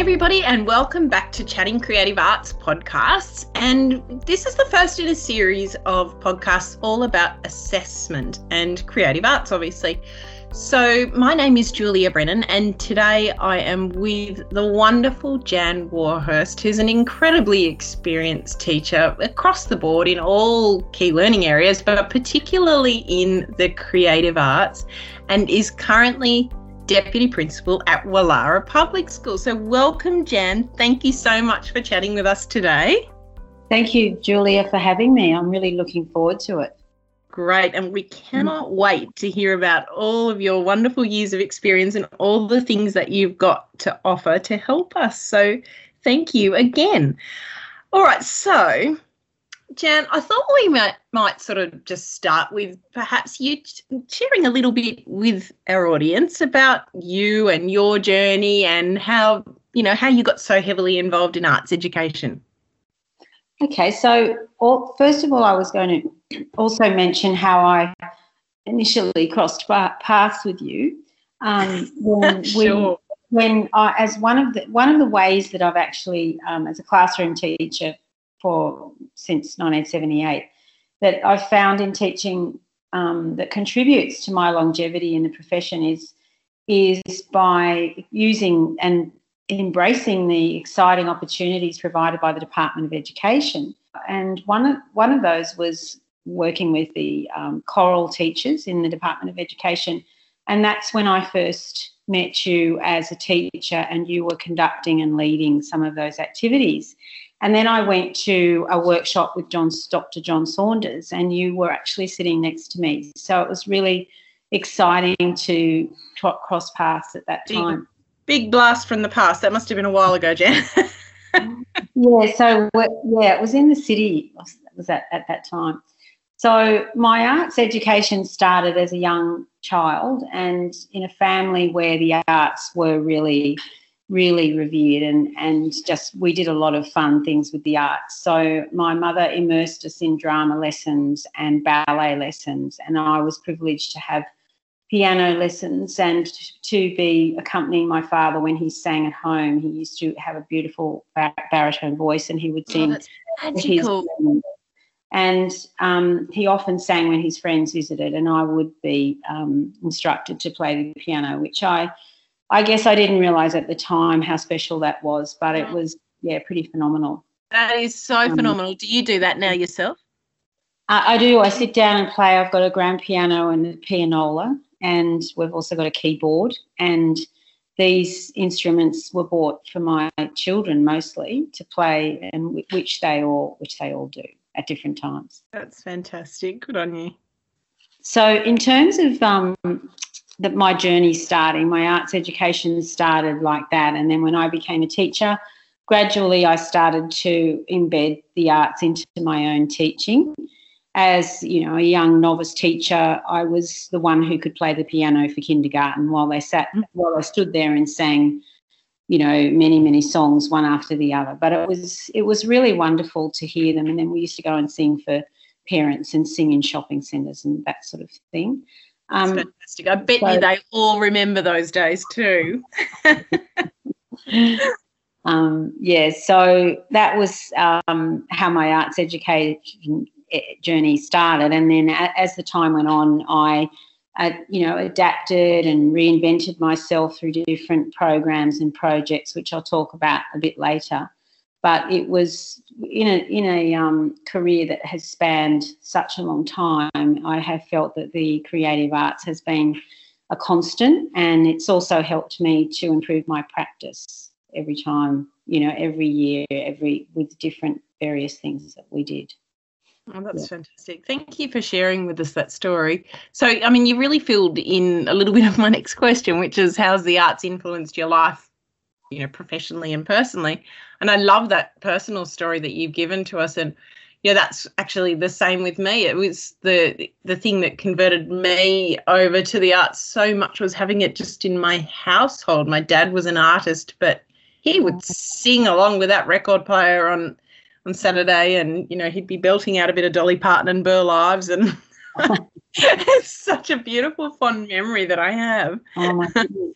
everybody, and welcome back to Chatting Creative Arts podcasts. And this is the first in a series of podcasts all about assessment and creative arts, obviously. So, my name is Julia Brennan, and today I am with the wonderful Jan Warhurst, who's an incredibly experienced teacher across the board in all key learning areas, but particularly in the creative arts, and is currently Deputy Principal at Wallara Public School. So, welcome, Jan. Thank you so much for chatting with us today. Thank you, Julia, for having me. I'm really looking forward to it. Great. And we cannot wait to hear about all of your wonderful years of experience and all the things that you've got to offer to help us. So, thank you again. All right. So, Jan, I thought we might might sort of just start with perhaps you sharing a little bit with our audience about you and your journey and how you know how you got so heavily involved in arts education. Okay, so all, first of all, I was going to also mention how I initially crossed paths with you um, when sure. when I, as one of the one of the ways that I've actually um, as a classroom teacher for since 1978 that I've found in teaching um, that contributes to my longevity in the profession is is by using and embracing the exciting opportunities provided by the Department of Education. And one of one of those was working with the um, choral teachers in the Department of Education, and that's when I first met you as a teacher, and you were conducting and leading some of those activities. And then I went to a workshop with John, Dr. John Saunders, and you were actually sitting next to me. So it was really exciting to cross paths at that time. Big, big blast from the past. That must have been a while ago, Jan. yeah, so yeah, it was in the city. Was at, at that time. So my arts education started as a young child, and in a family where the arts were really really revered and and just we did a lot of fun things with the arts so my mother immersed us in drama lessons and ballet lessons and i was privileged to have piano lessons and to be accompanying my father when he sang at home. He used to have a beautiful baritone voice and he would oh, sing oh, his and um, he often sang when his friends visited and i would be um, instructed to play the piano which i I guess I didn't realize at the time how special that was, but it was, yeah, pretty phenomenal. That is so um, phenomenal. Do you do that now yourself? I, I, do. I sit down and play. I've got a grand piano and a pianola, and we've also got a keyboard. And these instruments were bought for my children mostly to play, and which they all which they all do at different times. That's fantastic. Good on you. So, in terms of um, that my journey starting. My arts education started like that. And then when I became a teacher, gradually I started to embed the arts into my own teaching. As you know, a young novice teacher, I was the one who could play the piano for kindergarten while they sat, while I stood there and sang, you know, many many songs one after the other. But it was it was really wonderful to hear them. And then we used to go and sing for parents and sing in shopping centres and that sort of thing. Um, fantastic. I bet so, you they all remember those days too. um, yeah, so that was um, how my arts education eh, journey started. And then as the time went on, I, uh, you know, adapted and reinvented myself through different programs and projects, which I'll talk about a bit later but it was in a in a um, career that has spanned such a long time. I have felt that the creative arts has been a constant, and it's also helped me to improve my practice every time. You know, every year, every with different various things that we did. Oh, that's yeah. fantastic. Thank you for sharing with us that story. So, I mean, you really filled in a little bit of my next question, which is how's the arts influenced your life you know professionally and personally. And i love that personal story that you've given to us. And yeah that's actually the same with me. It was the the thing that converted me over to the arts so much was having it just in my household. My dad was an artist but he would oh. sing along with that record player on on saturday. And you know he'd be belting out a bit of dolly parton and burl ives and it's such a beautiful fond memory that i have. Oh my goodness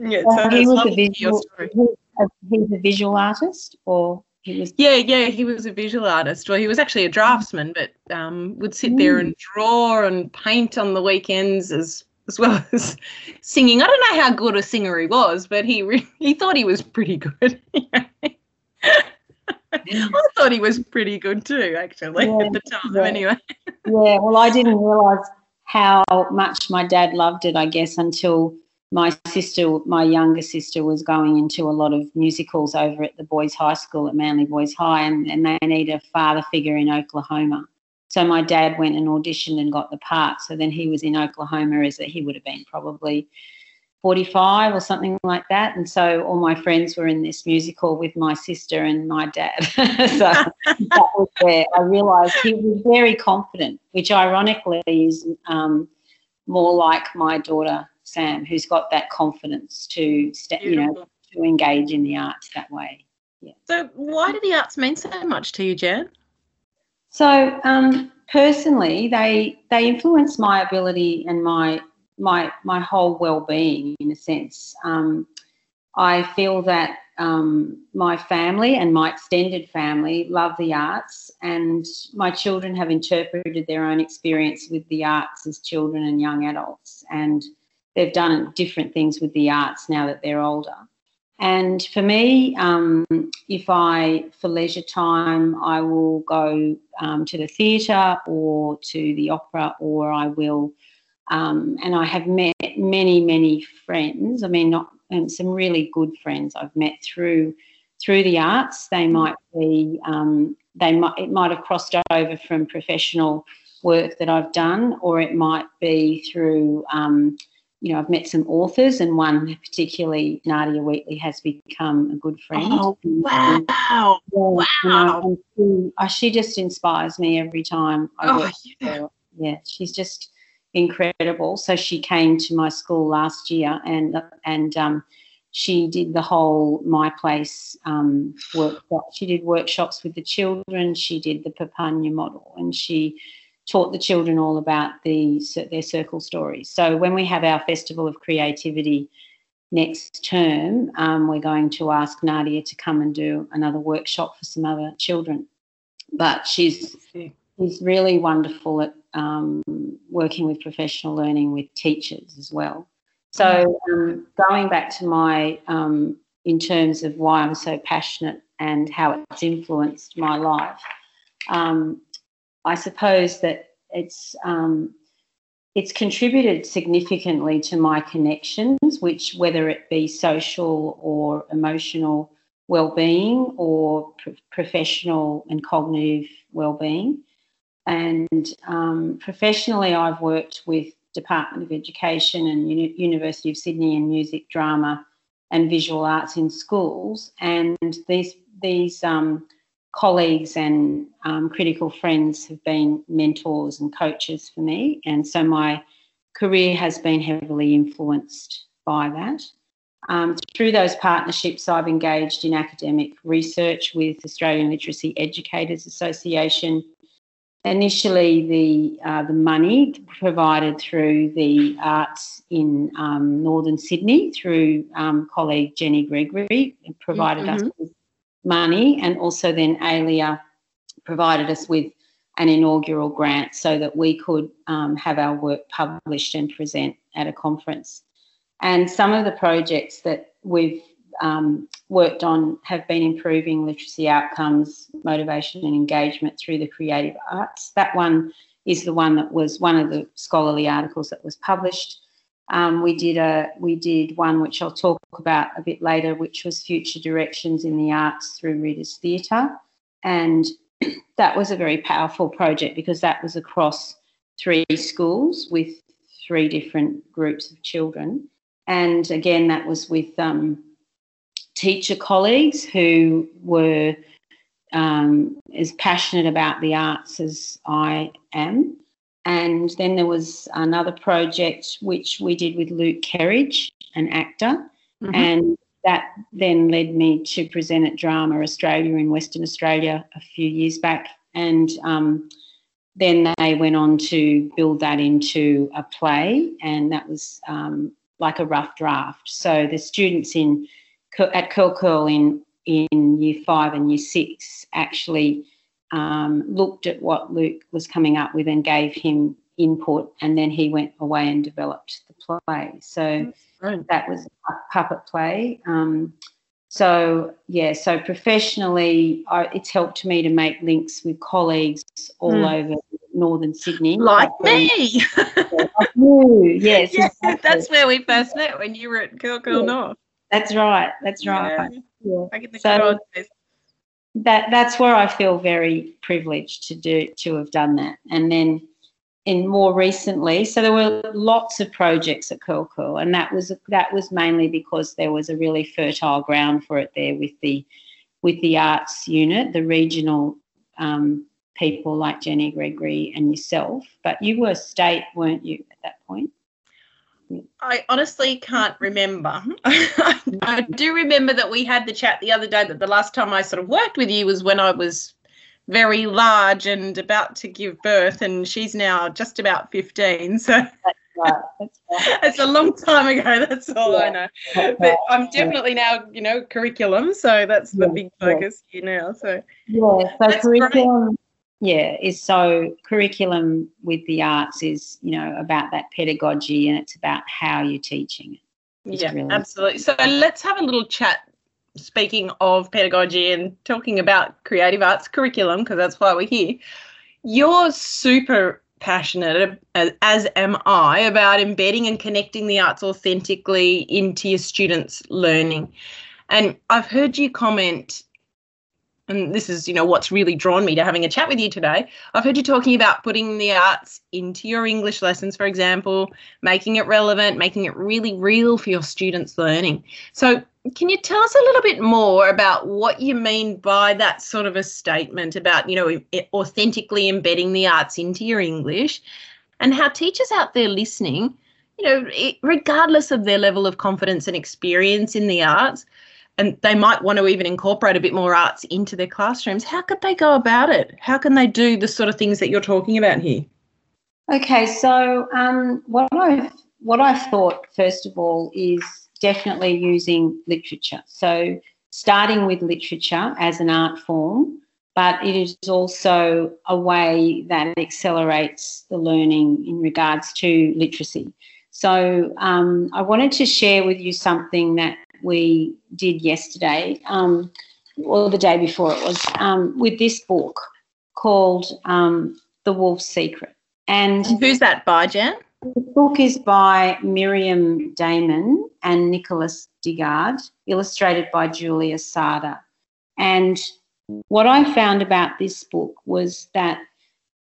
yeah, so he was a visual, a, he's a visual artist, or he was? Yeah, yeah, he was a visual artist. Well, he was actually a draftsman, but um, would sit there and draw and paint on the weekends as as well as singing. I don't know how good a singer he was, but he re- he thought he was pretty good. I thought he was pretty good too, actually, yeah, at the time. Yeah. Anyway. yeah, well, I didn't realise how much my dad loved it, I guess, until my sister, my younger sister, was going into a lot of musicals over at the boys' high school at Manly Boys High, and, and they need a father figure in Oklahoma. So my dad went and auditioned and got the part. So then he was in Oklahoma as he would have been probably 45 or something like that. And so all my friends were in this musical with my sister and my dad. so that was where I realised he was very confident, which ironically is um, more like my daughter Sam, who's got that confidence to, st- you know, to engage in the arts that way. Yeah. So why do the arts mean so much to you, Jan? So um, personally, they they influence my ability and my my my whole well-being in a sense. Um, I feel that um, my family and my extended family love the arts, and my children have interpreted their own experience with the arts as children and young adults, and they've done different things with the arts now that they're older. And for me, um, if I, for leisure time, I will go um, to the theatre or to the opera, or I will um, and I have met many, many friends. I mean, not and some really good friends I've met through through the arts. They mm. might be um, they might it might have crossed over from professional work that I've done, or it might be through um, you know I've met some authors, and one particularly Nadia Wheatley has become a good friend. Oh wow! Yeah, wow! she, uh, she, just inspires me every time I oh, work yeah. her. Yeah, she's just incredible. So she came to my school last year and and um, she did the whole My Place um, workshop. She did workshops with the children. She did the Papunya model, and she taught the children all about the their circle stories. So when we have our Festival of Creativity next term, um, we're going to ask Nadia to come and do another workshop for some other children. But she's she's really wonderful at um, working with professional learning with teachers as well. So, um, going back to my, um, in terms of why I'm so passionate and how it's influenced my life, um, I suppose that it's um, it's contributed significantly to my connections, which whether it be social or emotional well-being or pro- professional and cognitive well-being. And um, professionally, I've worked with Department of Education and Uni- University of Sydney in music, drama, and visual arts in schools. And these these um, colleagues and um, critical friends have been mentors and coaches for me. And so my career has been heavily influenced by that. Um, through those partnerships, I've engaged in academic research with Australian Literacy Educators Association initially the uh, the money provided through the arts in um, northern Sydney through um, colleague Jenny Gregory provided mm-hmm. us with money, and also then ALEA provided us with an inaugural grant so that we could um, have our work published and present at a conference. And some of the projects that we've um, worked on have been improving literacy outcomes, motivation, and engagement through the creative arts. That one is the one that was one of the scholarly articles that was published. Um, we did a we did one which I'll talk about a bit later, which was future directions in the arts through Readers Theatre, and that was a very powerful project because that was across three schools with three different groups of children, and again that was with um, teacher colleagues who were um, as passionate about the arts as I am. And then there was another project which we did with Luke Kerridge, an actor, mm-hmm. and that then led me to present at Drama Australia in Western Australia a few years back. And um, then they went on to build that into a play, and that was um, like a rough draft. So the students in at Curl Curl in in year five and year six actually um, looked at what Luke was coming up with and gave him input, and then he went away and developed the play. So right. that was a puppet play. Um, so yeah, so professionally, I, it's helped me to make links with colleagues all mm. over northern Sydney. Like me. you, yes. yes exactly. That's where we first met when you were at Curl Curl yeah. North. That's right. That's right. Yeah. yeah. so that that's where I feel very privileged to do to have done that. And then in more recently, so there were lots of projects at Curl, and that was that was mainly because there was a really fertile ground for it there with the with the arts unit, the regional um, people like Jenny Gregory and yourself. But you were state, weren't you, at that point? I honestly can't remember. I do remember that we had the chat the other day that the last time I sort of worked with you was when I was very large and about to give birth, and she's now just about 15. So that's right. That's right. it's a long time ago. That's all yeah. I know. That's but right. I'm definitely now, you know, curriculum. So that's the yeah. big focus yeah. here now. So yeah, so curriculum. Great yeah is so curriculum with the arts is you know about that pedagogy and it's about how you're teaching it. Yeah really absolutely. So let's have a little chat speaking of pedagogy and talking about creative arts curriculum because that's why we're here. You're super passionate as am i about embedding and connecting the arts authentically into your students learning. And i've heard you comment and this is you know what's really drawn me to having a chat with you today. I've heard you talking about putting the arts into your english lessons for example making it relevant making it really real for your students learning. So can you tell us a little bit more about what you mean by that sort of a statement about you know authentically embedding the arts into your english? And how teachers out there listening you know regardless of their level of confidence and experience in the arts and they might want to even incorporate a bit more arts into their classrooms. How could they go about it? How can they do the sort of things that you're talking about here? Okay, so um, what I what I thought first of all is definitely using literature. So starting with literature as an art form, but it is also a way that accelerates the learning in regards to literacy. So um, I wanted to share with you something that we did yesterday, um, or the day before it was, um, with this book called um, The Wolf's Secret. And, and who's that by, Jan? The book is by Myriam Dahman and Nicolas Digard, illustrated by Júlia Sardà. And what I found about this book was that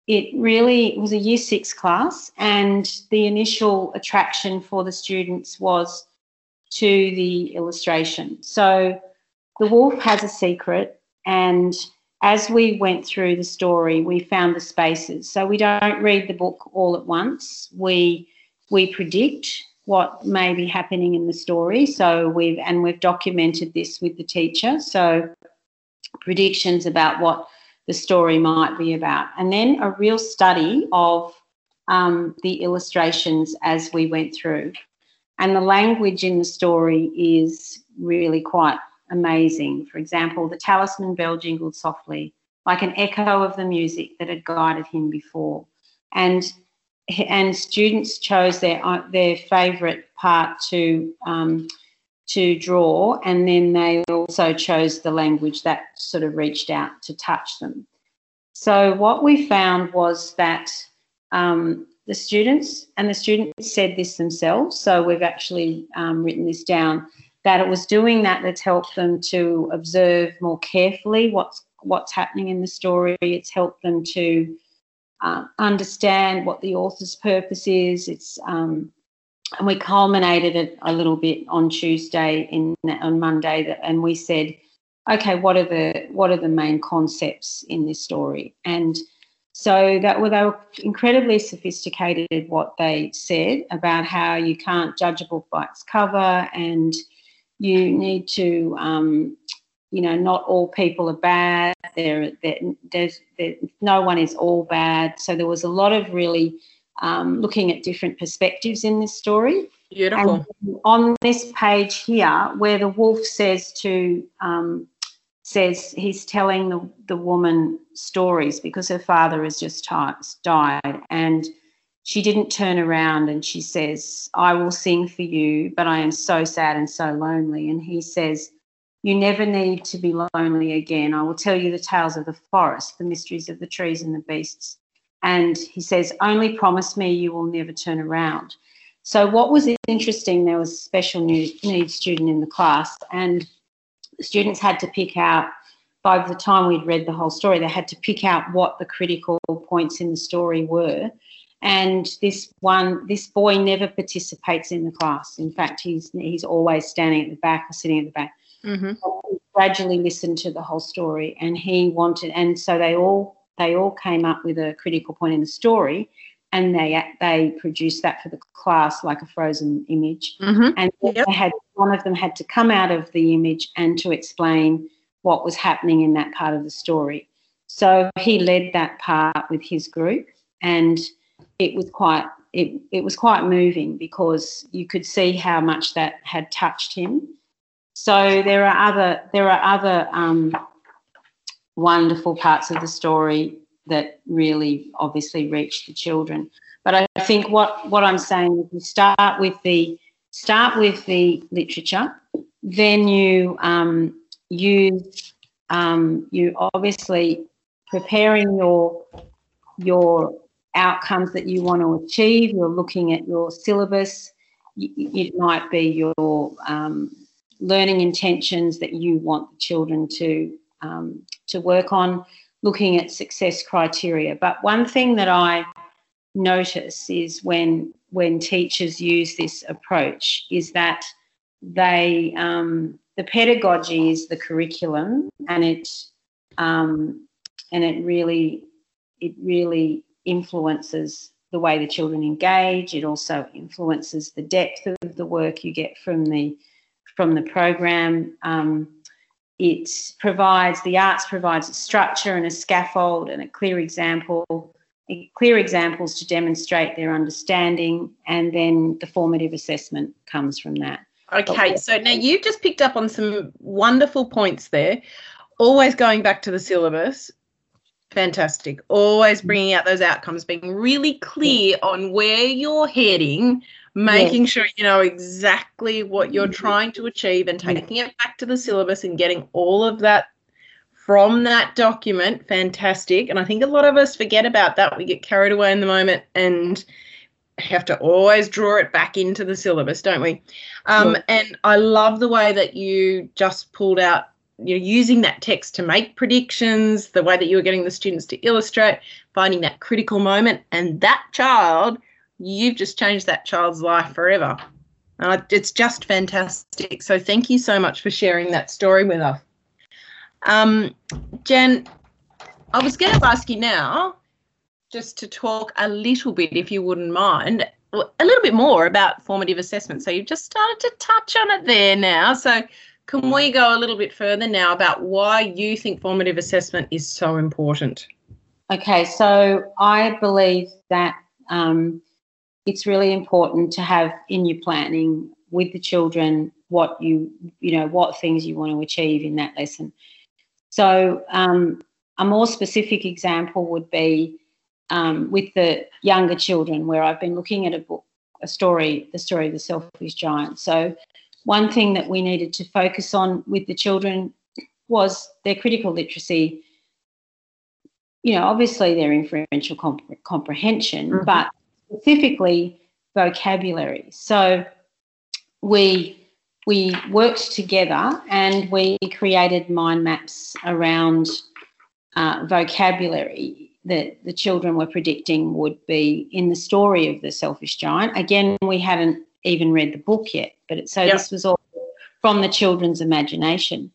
it really was a year six class, and the initial attraction for the students was to the illustration. So the wolf has a secret, and as we went through the story, we found the spaces. So we don't read the book all at once. We we predict what may be happening in the story. So we've and we've documented this with the teacher. So predictions about what the story might be about, and then a real study of um, the illustrations as we went through. And the language in the story is really quite amazing. For example, the talisman bell jingled softly, like an echo of the music that had guided him before. And and students chose their their favourite part to um, to draw, and then they also chose the language that sort of reached out to touch them. So what we found was that um, the students, and the students said this themselves, so we've actually um, written this down, that it was doing that that's helped them to observe more carefully what's what's happening in the story. It's helped them to uh, understand what the author's purpose is. It's um, and we culminated it a little bit on Tuesday in on Monday, that, and we said, okay, what are the what are the main concepts in this story? And so that well, they were incredibly sophisticated what they said about how you can't judge a book by its cover and you need to um, you know not all people are bad. There, there there's there, no one is all bad. So there was a lot of really um, looking at different perspectives in this story. Beautiful. And on this page here, where the wolf says to um, says he's telling the, the woman stories because her father has just died and she didn't turn around and she says, I will sing for you, but I am so sad and so lonely. And he says, You never need to be lonely again. I will tell you the tales of the forest, the mysteries of the trees and the beasts. And he says, Only promise me you will never turn around. So, what was interesting, there was a special needs student in the class, and students had to pick out by the time we'd read the whole story, they had to pick out what the critical points in the story were. And this one this boy never participates in the class. In fact he's he's always standing at the back or sitting at the back. Mm-hmm. gradually listened to the whole story and he wanted and so they all they all came up with a critical point in the story and they they produced that for the class like a frozen image mm-hmm. and yep. they had one of them had to come out of the image and to explain what was happening in that part of the story so he led that part with his group and it was quite it, it was quite moving because you could see how much that had touched him. So there are other there are other um, wonderful parts of the story that really obviously reach the children. But I think what what I'm saying is you start with the start with the literature, then you um, use um, you obviously preparing your your outcomes that you want to achieve. You're looking at your syllabus. It might be your um, learning intentions that you want the children to um, to work on. Looking at success criteria. But one thing that I notice is when when teachers use this approach is that they um, the pedagogy is the curriculum and it um, and it really it really influences the way the children engage. It also influences the depth of the work you get from the from the program. Um, it provides the arts provides a structure and a scaffold and a clear example, clear examples to demonstrate their understanding, and then the formative assessment comes from that. Okay, so now you've just picked up on some wonderful points there. Always going back to the syllabus, Fantastic. Always mm. bringing out those outcomes, being really clear on where you're heading, making yes. sure you know exactly what you're mm-hmm. trying to achieve and taking it back to the syllabus and getting all of that from that document. Fantastic. And I think a lot of us forget about that. We get carried away in the moment and have to always draw it back into the syllabus, don't we? Um, And I love the way that you just pulled out you're using that text to make predictions, the way that you were getting the students to illustrate, finding that critical moment, and that child, you've just changed that child's life forever. Uh, it's just fantastic. So thank you so much for sharing that story with us. Um, Jen, I was going to ask you now just to talk a little bit, if you wouldn't mind, a little bit more about formative assessment. So you've just started to touch on it there now. So can we go a little bit further now about why you think formative assessment is so important? Okay, so I believe that um, it's really important to have in your planning with the children what you you know what things you want to achieve in that lesson. So um, a more specific example would be um, with the younger children, where I've been looking at a book, a story, the story of the selfish giant. So one thing that we needed to focus on with the children was their critical literacy. You know, obviously their inferential comp- comprehension, mm-hmm. but specifically vocabulary. So we we worked together and we created mind maps around uh, vocabulary that the children were predicting would be in the story of the selfish giant. Again, we hadn't even read the book yet, but it, so yep. this was all from the children's imagination.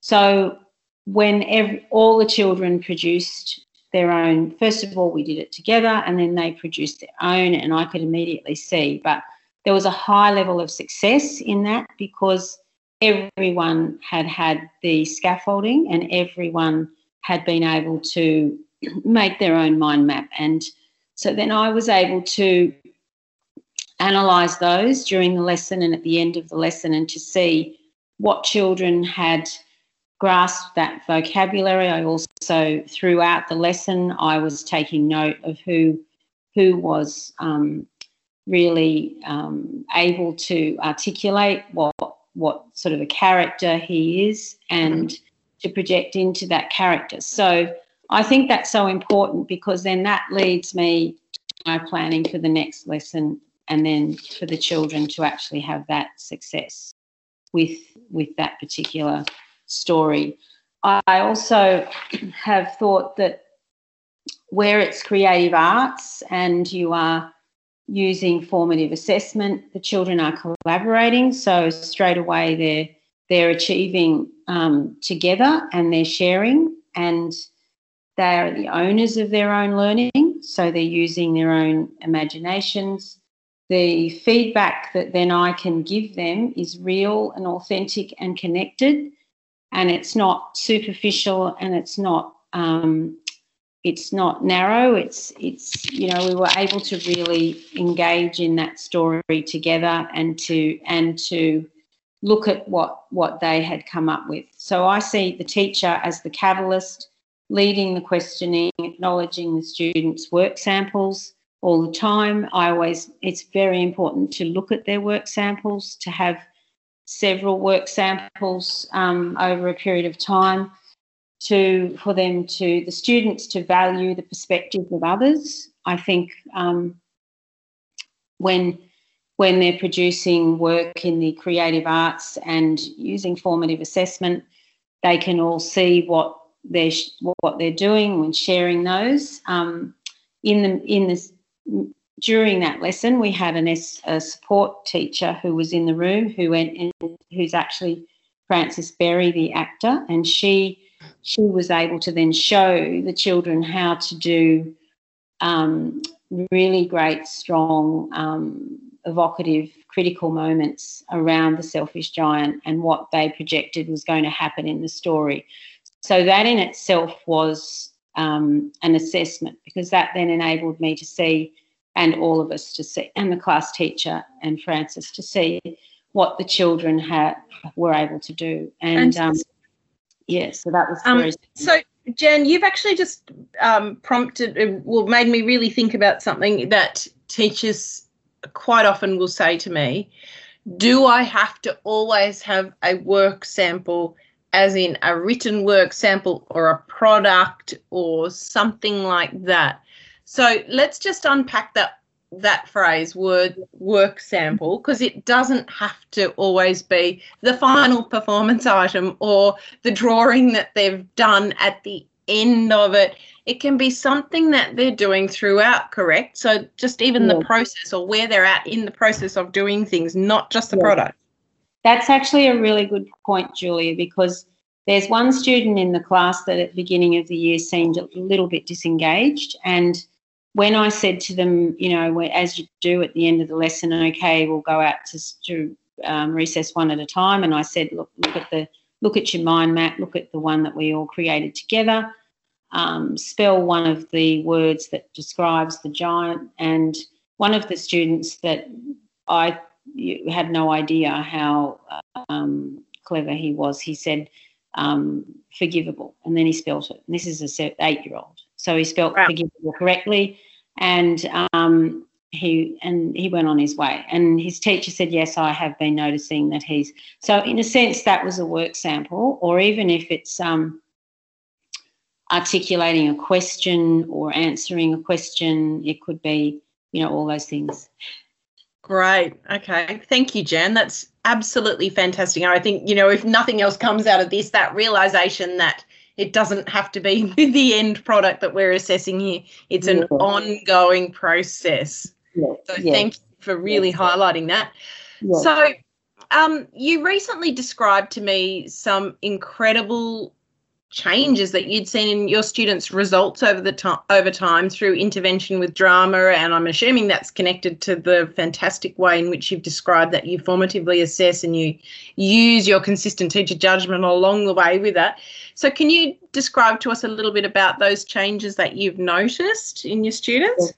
So when every, all the children produced their own, first of all, we did it together and then they produced their own, and I could immediately see. But there was a high level of success in that because everyone had had the scaffolding and everyone had been able to make their own mind map. And so then I was able to analyse those during the lesson and at the end of the lesson and to see what children had grasped that vocabulary. I also, throughout the lesson, I was taking note of who who was um, really um, able to articulate what what sort of a character he is and mm-hmm. to project into that character. So I think that's so important because then that leads me to my planning for the next lesson and then for the children to actually have that success with with that particular story. I also have thought that where it's creative arts and you are using formative assessment, the children are collaborating. So straight away they're they're achieving um, together and they're sharing and they are the owners of their own learning. So they're using their own imaginations. The feedback that then I can give them is real and authentic and connected. And it's not superficial and it's not um, it's not narrow. It's it's you know we were able to really engage in that story together and to and to look at what what they had come up with. So i see the teacher as the catalyst leading the questioning acknowledging the students work samples all the time i always it's very important to look at their work samples to have several work samples um, over a period of time to for them to the students to value the perspectives of others. I think um, when when they're producing work in the creative arts and using formative assessment, they can all see what they're what they're doing when sharing those. Um, in the in this during that lesson, we had an, a support teacher who was in the room who went in, who's actually Frances Berry, the actor, and she she was able to then show the children how to do um, really great, strong, um, evocative, critical moments around the selfish giant and what they projected was going to happen in the story. So that in itself was um, an assessment because that then enabled me to see and all of us to see, and the class teacher and Frances to see what the children had were able to do. And um, yeah, so that was um, very. So Jen, you've actually just um, prompted, uh, well, made me really think about something that teachers quite often will say to me. Do I have to always have a work sample, as in a written work sample or a product or something like that? So let's just unpack that that phrase word work sample because it doesn't have to always be the final performance item or the drawing that they've done at the end of it it can be something that they're doing throughout correct so just even yeah. the process or where they're at in the process of doing things not just the yeah. product that's actually a really good point julia because there's one student in the class that at the beginning of the year seemed a little bit disengaged. And when I said to them, you know, as you do at the end of the lesson, okay, we'll go out to, to um, recess one at a time, and I said, look, look at the look at your mind map, look at the one that we all created together, um, spell one of the words that describes the giant, and one of the students that I had no idea how um, clever he was, he said um, forgivable, and then he spelt it. And this is a eight-year-old. So he spelt wow. forgivable correctly, and um, he and he went on his way. And his teacher said, "Yes, I have been noticing that he's." So in a sense, that was a work sample, or even if it's um, articulating a question or answering a question, it could be, you know, all those things. Great. Okay. Thank you, Jen. That's absolutely fantastic. I think, you know, if nothing else comes out of this, that realization that it doesn't have to be the end product that we're assessing here. It's an ongoing process. So thank you for really highlighting that. So um, you recently described to me some incredible changes that you'd seen in your students' results over the time over time through intervention with drama, and I'm assuming that's connected to the fantastic way in which you've described that you formatively assess and you use your consistent teacher judgment along the way with that. So, can you describe to us a little bit about those changes that you've noticed in your students?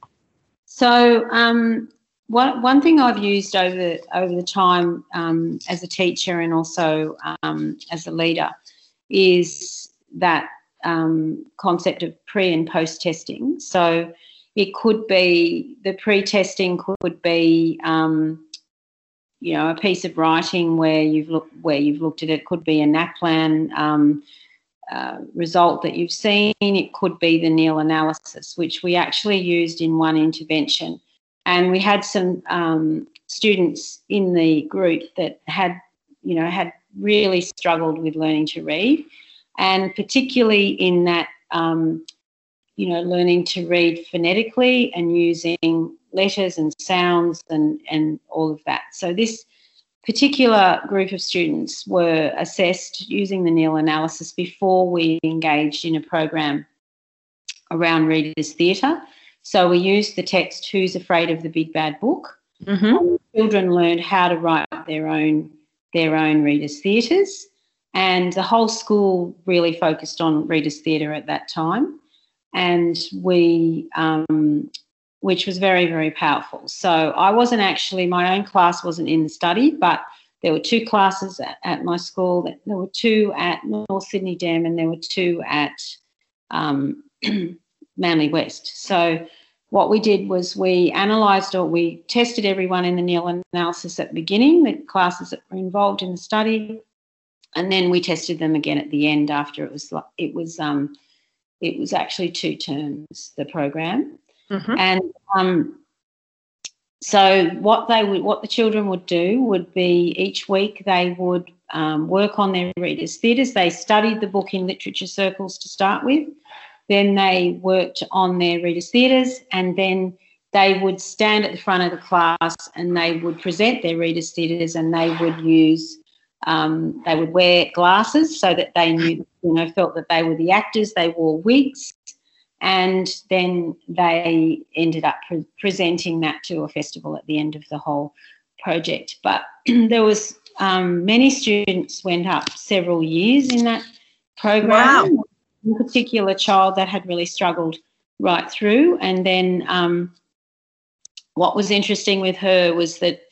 So, um, one one thing I've used over over the time um, as a teacher and also um, as a leader is that um, concept of pre and post testing. So it could be the pre testing could be um, you know a piece of writing where you've looked where you've looked at it. it could be a NAPLAN um, uh, result that you've seen. It could be the Neale analysis, which we actually used in one intervention. And we had some um, students in the group that had, you know, had really struggled with learning to read, and particularly in that, um, you know, learning to read phonetically and using letters and sounds and and all of that. So this particular group of students were assessed using the Neale analysis before we engaged in a program around readers' theatre. So we used the text "Who's Afraid of the Big Bad Book?" Mm-hmm. Children learned how to write their own their own readers' theatres, and the whole school really focused on readers' theatre at that time. And we um, which was very, very powerful. So I wasn't actually, my own class wasn't in the study, but there were two classes at, at my school. There were two at North Sydney Dem, and there were two at um, Manly West. So what we did was we analysed or we tested everyone in the Neale analysis at the beginning, the classes that were involved in the study, and then we tested them again at the end after it was it was um, it was actually two terms the program Mm-hmm. And um, so what they would, what the children would do would be each week they would um, work on their readers' theatres. They studied the book in literature circles to start with. Then they worked on their readers' theatres, and then they would stand at the front of the class and they would present their readers' theatres, and they would use um, they would wear glasses so that they knew, you know, felt that they were the actors. They wore wigs and then they ended up pre- presenting that to a festival at the end of the whole project. But there was um, many students went up several years in that program. Wow. In particular, child that had really struggled right through, and then um, what was interesting with her was that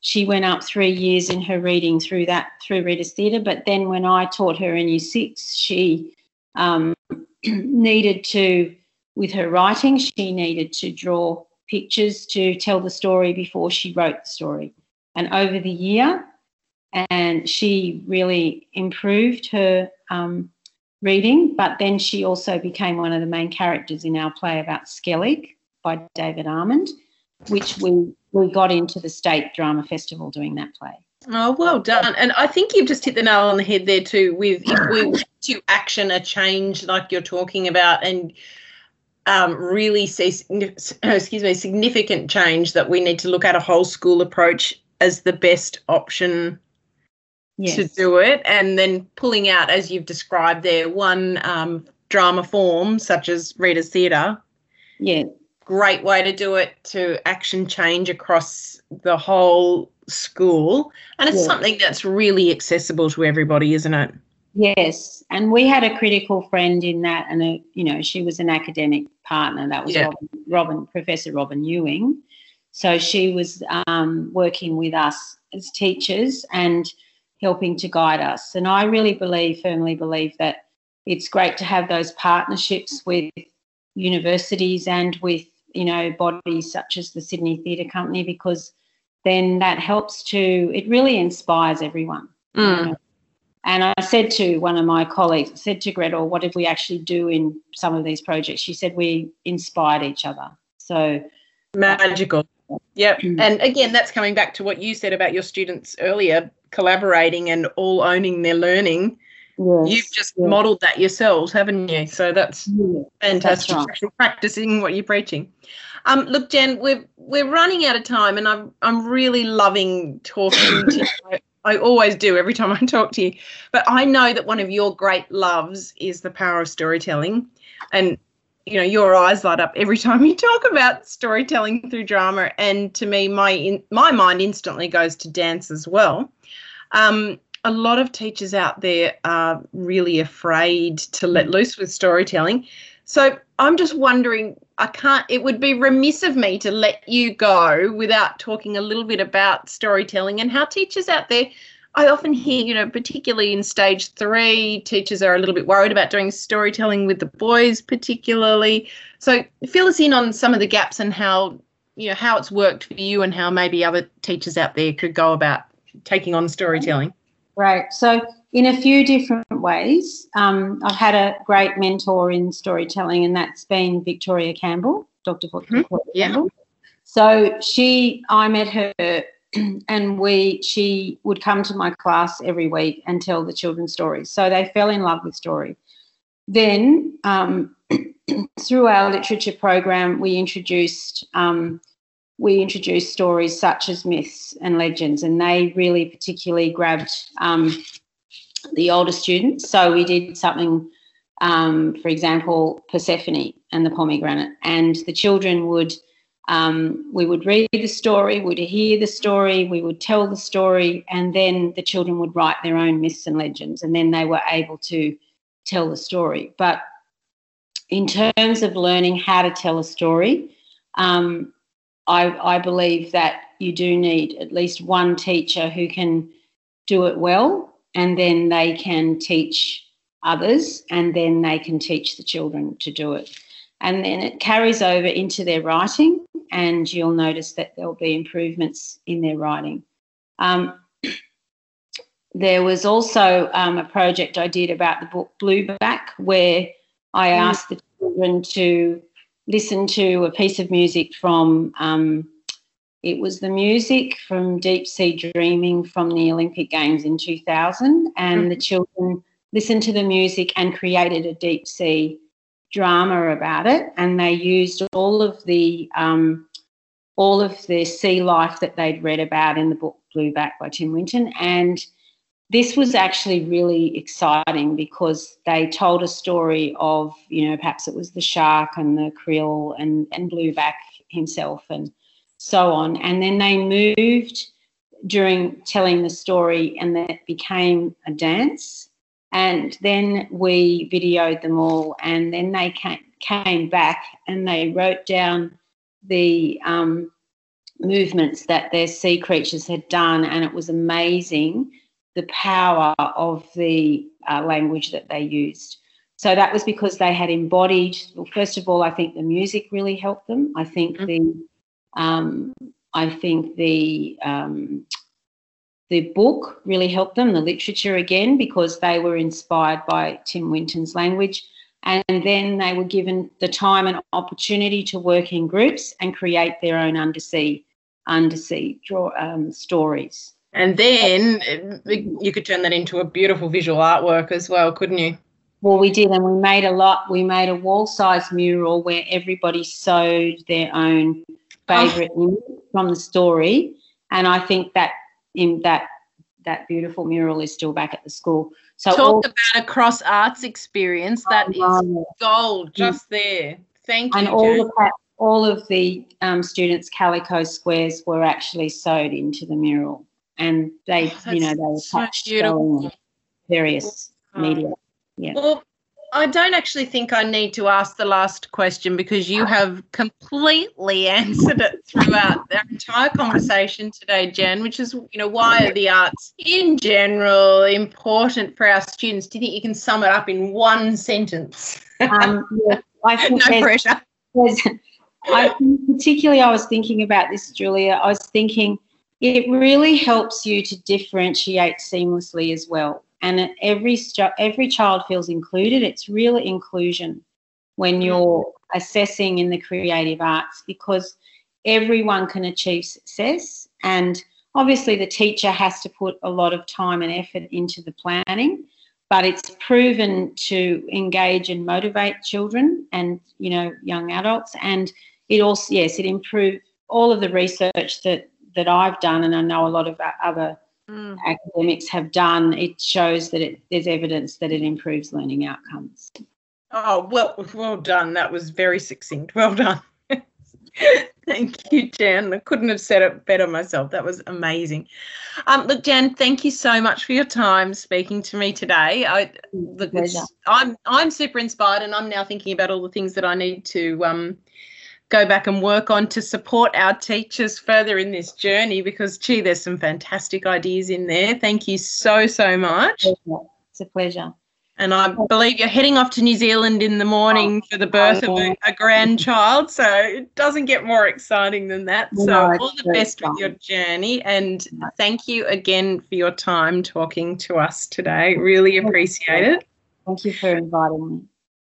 she went up three years in her reading through that through Readers Theatre. But then when I taught her in Year Six, she um, needed to, with her writing, she needed to draw pictures to tell the story before she wrote the story. And over the year, and she really improved her um, reading, but then she also became one of the main characters in our play about Skellig by David Almond, which we, we got into the State Drama Festival doing that play. Oh, well done. And I think you've just hit the nail on the head there too. With if we to action a change like you're talking about, and um, really see, excuse me, significant change that we need to look at a whole school approach as the best option yes. to do it, and then pulling out, as you've described there, one um, drama form such as Readers Theatre. Yeah. Great way to do it to action change across the whole school. And it's something that's really accessible to everybody isn't it? Yes. And we had a critical friend in that and a, you know she was an academic partner. That was yeah. Robyn, Robyn, professor Robyn ewing. So she was um, working with us as teachers and helping to guide us. And i really believe firmly believe that it's great to have those partnerships with universities and with you know bodies such as the sydney theatre company because then that helps to, it really inspires everyone. Mm. You know? And I said to one of my colleagues, I said to Gretel, what did we actually do in some of these projects? She said we inspired each other. So magical. Yep. Mm. And again, that's coming back to what you said about your students earlier, collaborating and all owning their learning. Yes, You've just yes. modeled that yourselves, haven't you? So that's yes, fantastic. That's right. Practicing what you're preaching. Um, look, Jen, we're we're running out of time, and I'm I'm really loving talking to you. I always do every time I talk to you. But I know that one of your great loves is the power of storytelling, and you know your eyes light up every time you talk about storytelling through drama. And to me, my in, my mind instantly goes to dance as well. Um, a lot of teachers out there are really afraid to let mm. loose with storytelling. So I'm just wondering I can't, it would be remiss of me to let you go without talking a little bit about storytelling and how teachers out there. I often hear, you know, particularly in stage three, teachers are a little bit worried about doing storytelling with the boys, particularly. So, fill us in on some of the gaps and how, you know, how it's worked for you and how maybe other teachers out there could go about taking on storytelling. Right. So, in a few different ways. Um, I've had a great mentor in storytelling, and that's been Victoria Campbell, Dr. Victoria mm-hmm. yeah. Campbell. So she, I met her, and we, she would come to my class every week and tell the children stories. So they fell in love with story. Then, um, through our literature program, we introduced um, we introduced stories such as myths and legends, and they really particularly grabbed um, the older students. So we did something, um, for example, Persephone and the pomegranate, and the children would. Um, we would read the story, we'd hear the story, we would tell the story, and then the children would write their own myths and legends, and then they were able to tell the story. But in terms of learning how to tell a story, um, I, I believe that you do need at least one teacher who can do it well and then they can teach others and then they can teach the children to do it. And then it carries over into their writing, and you'll notice that there'll be improvements in their writing. Um, there was also um, a project I did about the book Blueback, where I mm. asked the children to listen to a piece of music from um, it was the music from Deep Sea Dreaming from the Olympic Games in 2000, and mm-hmm. the children listened to the music and created a deep sea drama about it. And they used all of the um, all of the sea life that they'd read about in the book Blueback by Tim Winton. And this was actually really exciting because they told a story of, you know, perhaps it was the shark and the krill and, and Blueback himself and so on. And then they moved during telling the story, and that became a dance. And then we videoed them all, and then they came, came back and they wrote down the um, movements that their sea creatures had done, and it was amazing the power of the uh, language that they used. So that was because they had embodied, well, first of all, I think the music really helped them. I think mm-hmm. the um, I think the um, the book really helped them, the literature again, because they were inspired by Tim Winton's language. And then they were given the time and opportunity to work in groups and create their own undersea undersea draw, um, stories. And then you could turn that into a beautiful visual artwork as well, couldn't you? Well, we did, and we made a lot. We made a wall-sized mural where everybody sewed their own favorite oh. from the story, and I think that in that that beautiful mural is still back at the school. So talk all, about a cross arts experience that oh, is gold just there. Thank and you. And all of that, all of the um, students' calico squares were actually sewed into the mural, and they, oh, you know, they were so touched various oh. media. Yeah. Well, I don't actually think I need to ask the last question because you have completely answered it throughout our entire conversation today, Jen, which is, you know, why are the arts in general important for our students? Do you think you can sum it up in one sentence? Um, yeah, I think no pressure. I think particularly I was thinking about this, Julia. I was thinking it really helps you to differentiate seamlessly as well. And every every child feels included. It's real inclusion when you're assessing in the creative arts because everyone can achieve success. And obviously the teacher has to put a lot of time and effort into the planning but it's proven to engage and motivate children and you know young adults. And it also yes it improved all of the research that that I've done and I know a lot of other mm. academics have done, it shows that it, there's evidence that it improves learning outcomes. Oh, well, well done. That was very succinct. Well done. Thank you, Jan. I couldn't have said it better myself. That was amazing. Um, look, Jan, thank you so much for your time speaking to me today. I, look, I'm I'm super inspired, and I'm now thinking about all the things that I need to um, go back and work on to support our teachers further in this journey. Because, gee, there's some fantastic ideas in there. Thank you so so much. It's a pleasure. And I believe you're heading off to New Zealand in the morning for the birth of a, oh. a grandchild. So it doesn't get more exciting than that. So no, all the best fun. with your journey. And thank you again for your time talking to us today. Really appreciate it. Thank you for inviting me.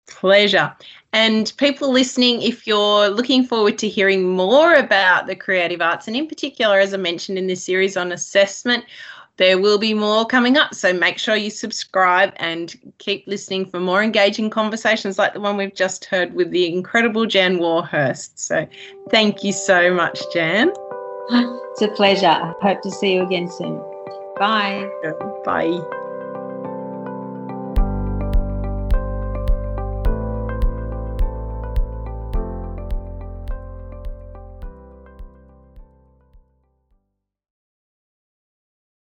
Pleasure. And people listening, if you're looking forward to hearing more about the creative arts, and in particular, as I mentioned in this series on assessment, there will be more coming up. So make sure you subscribe and keep listening for more engaging conversations like the one we've just heard with the incredible Jan Warhurst. So thank you so much, Jan. It's a pleasure. I hope to see you again soon. Bye. Bye.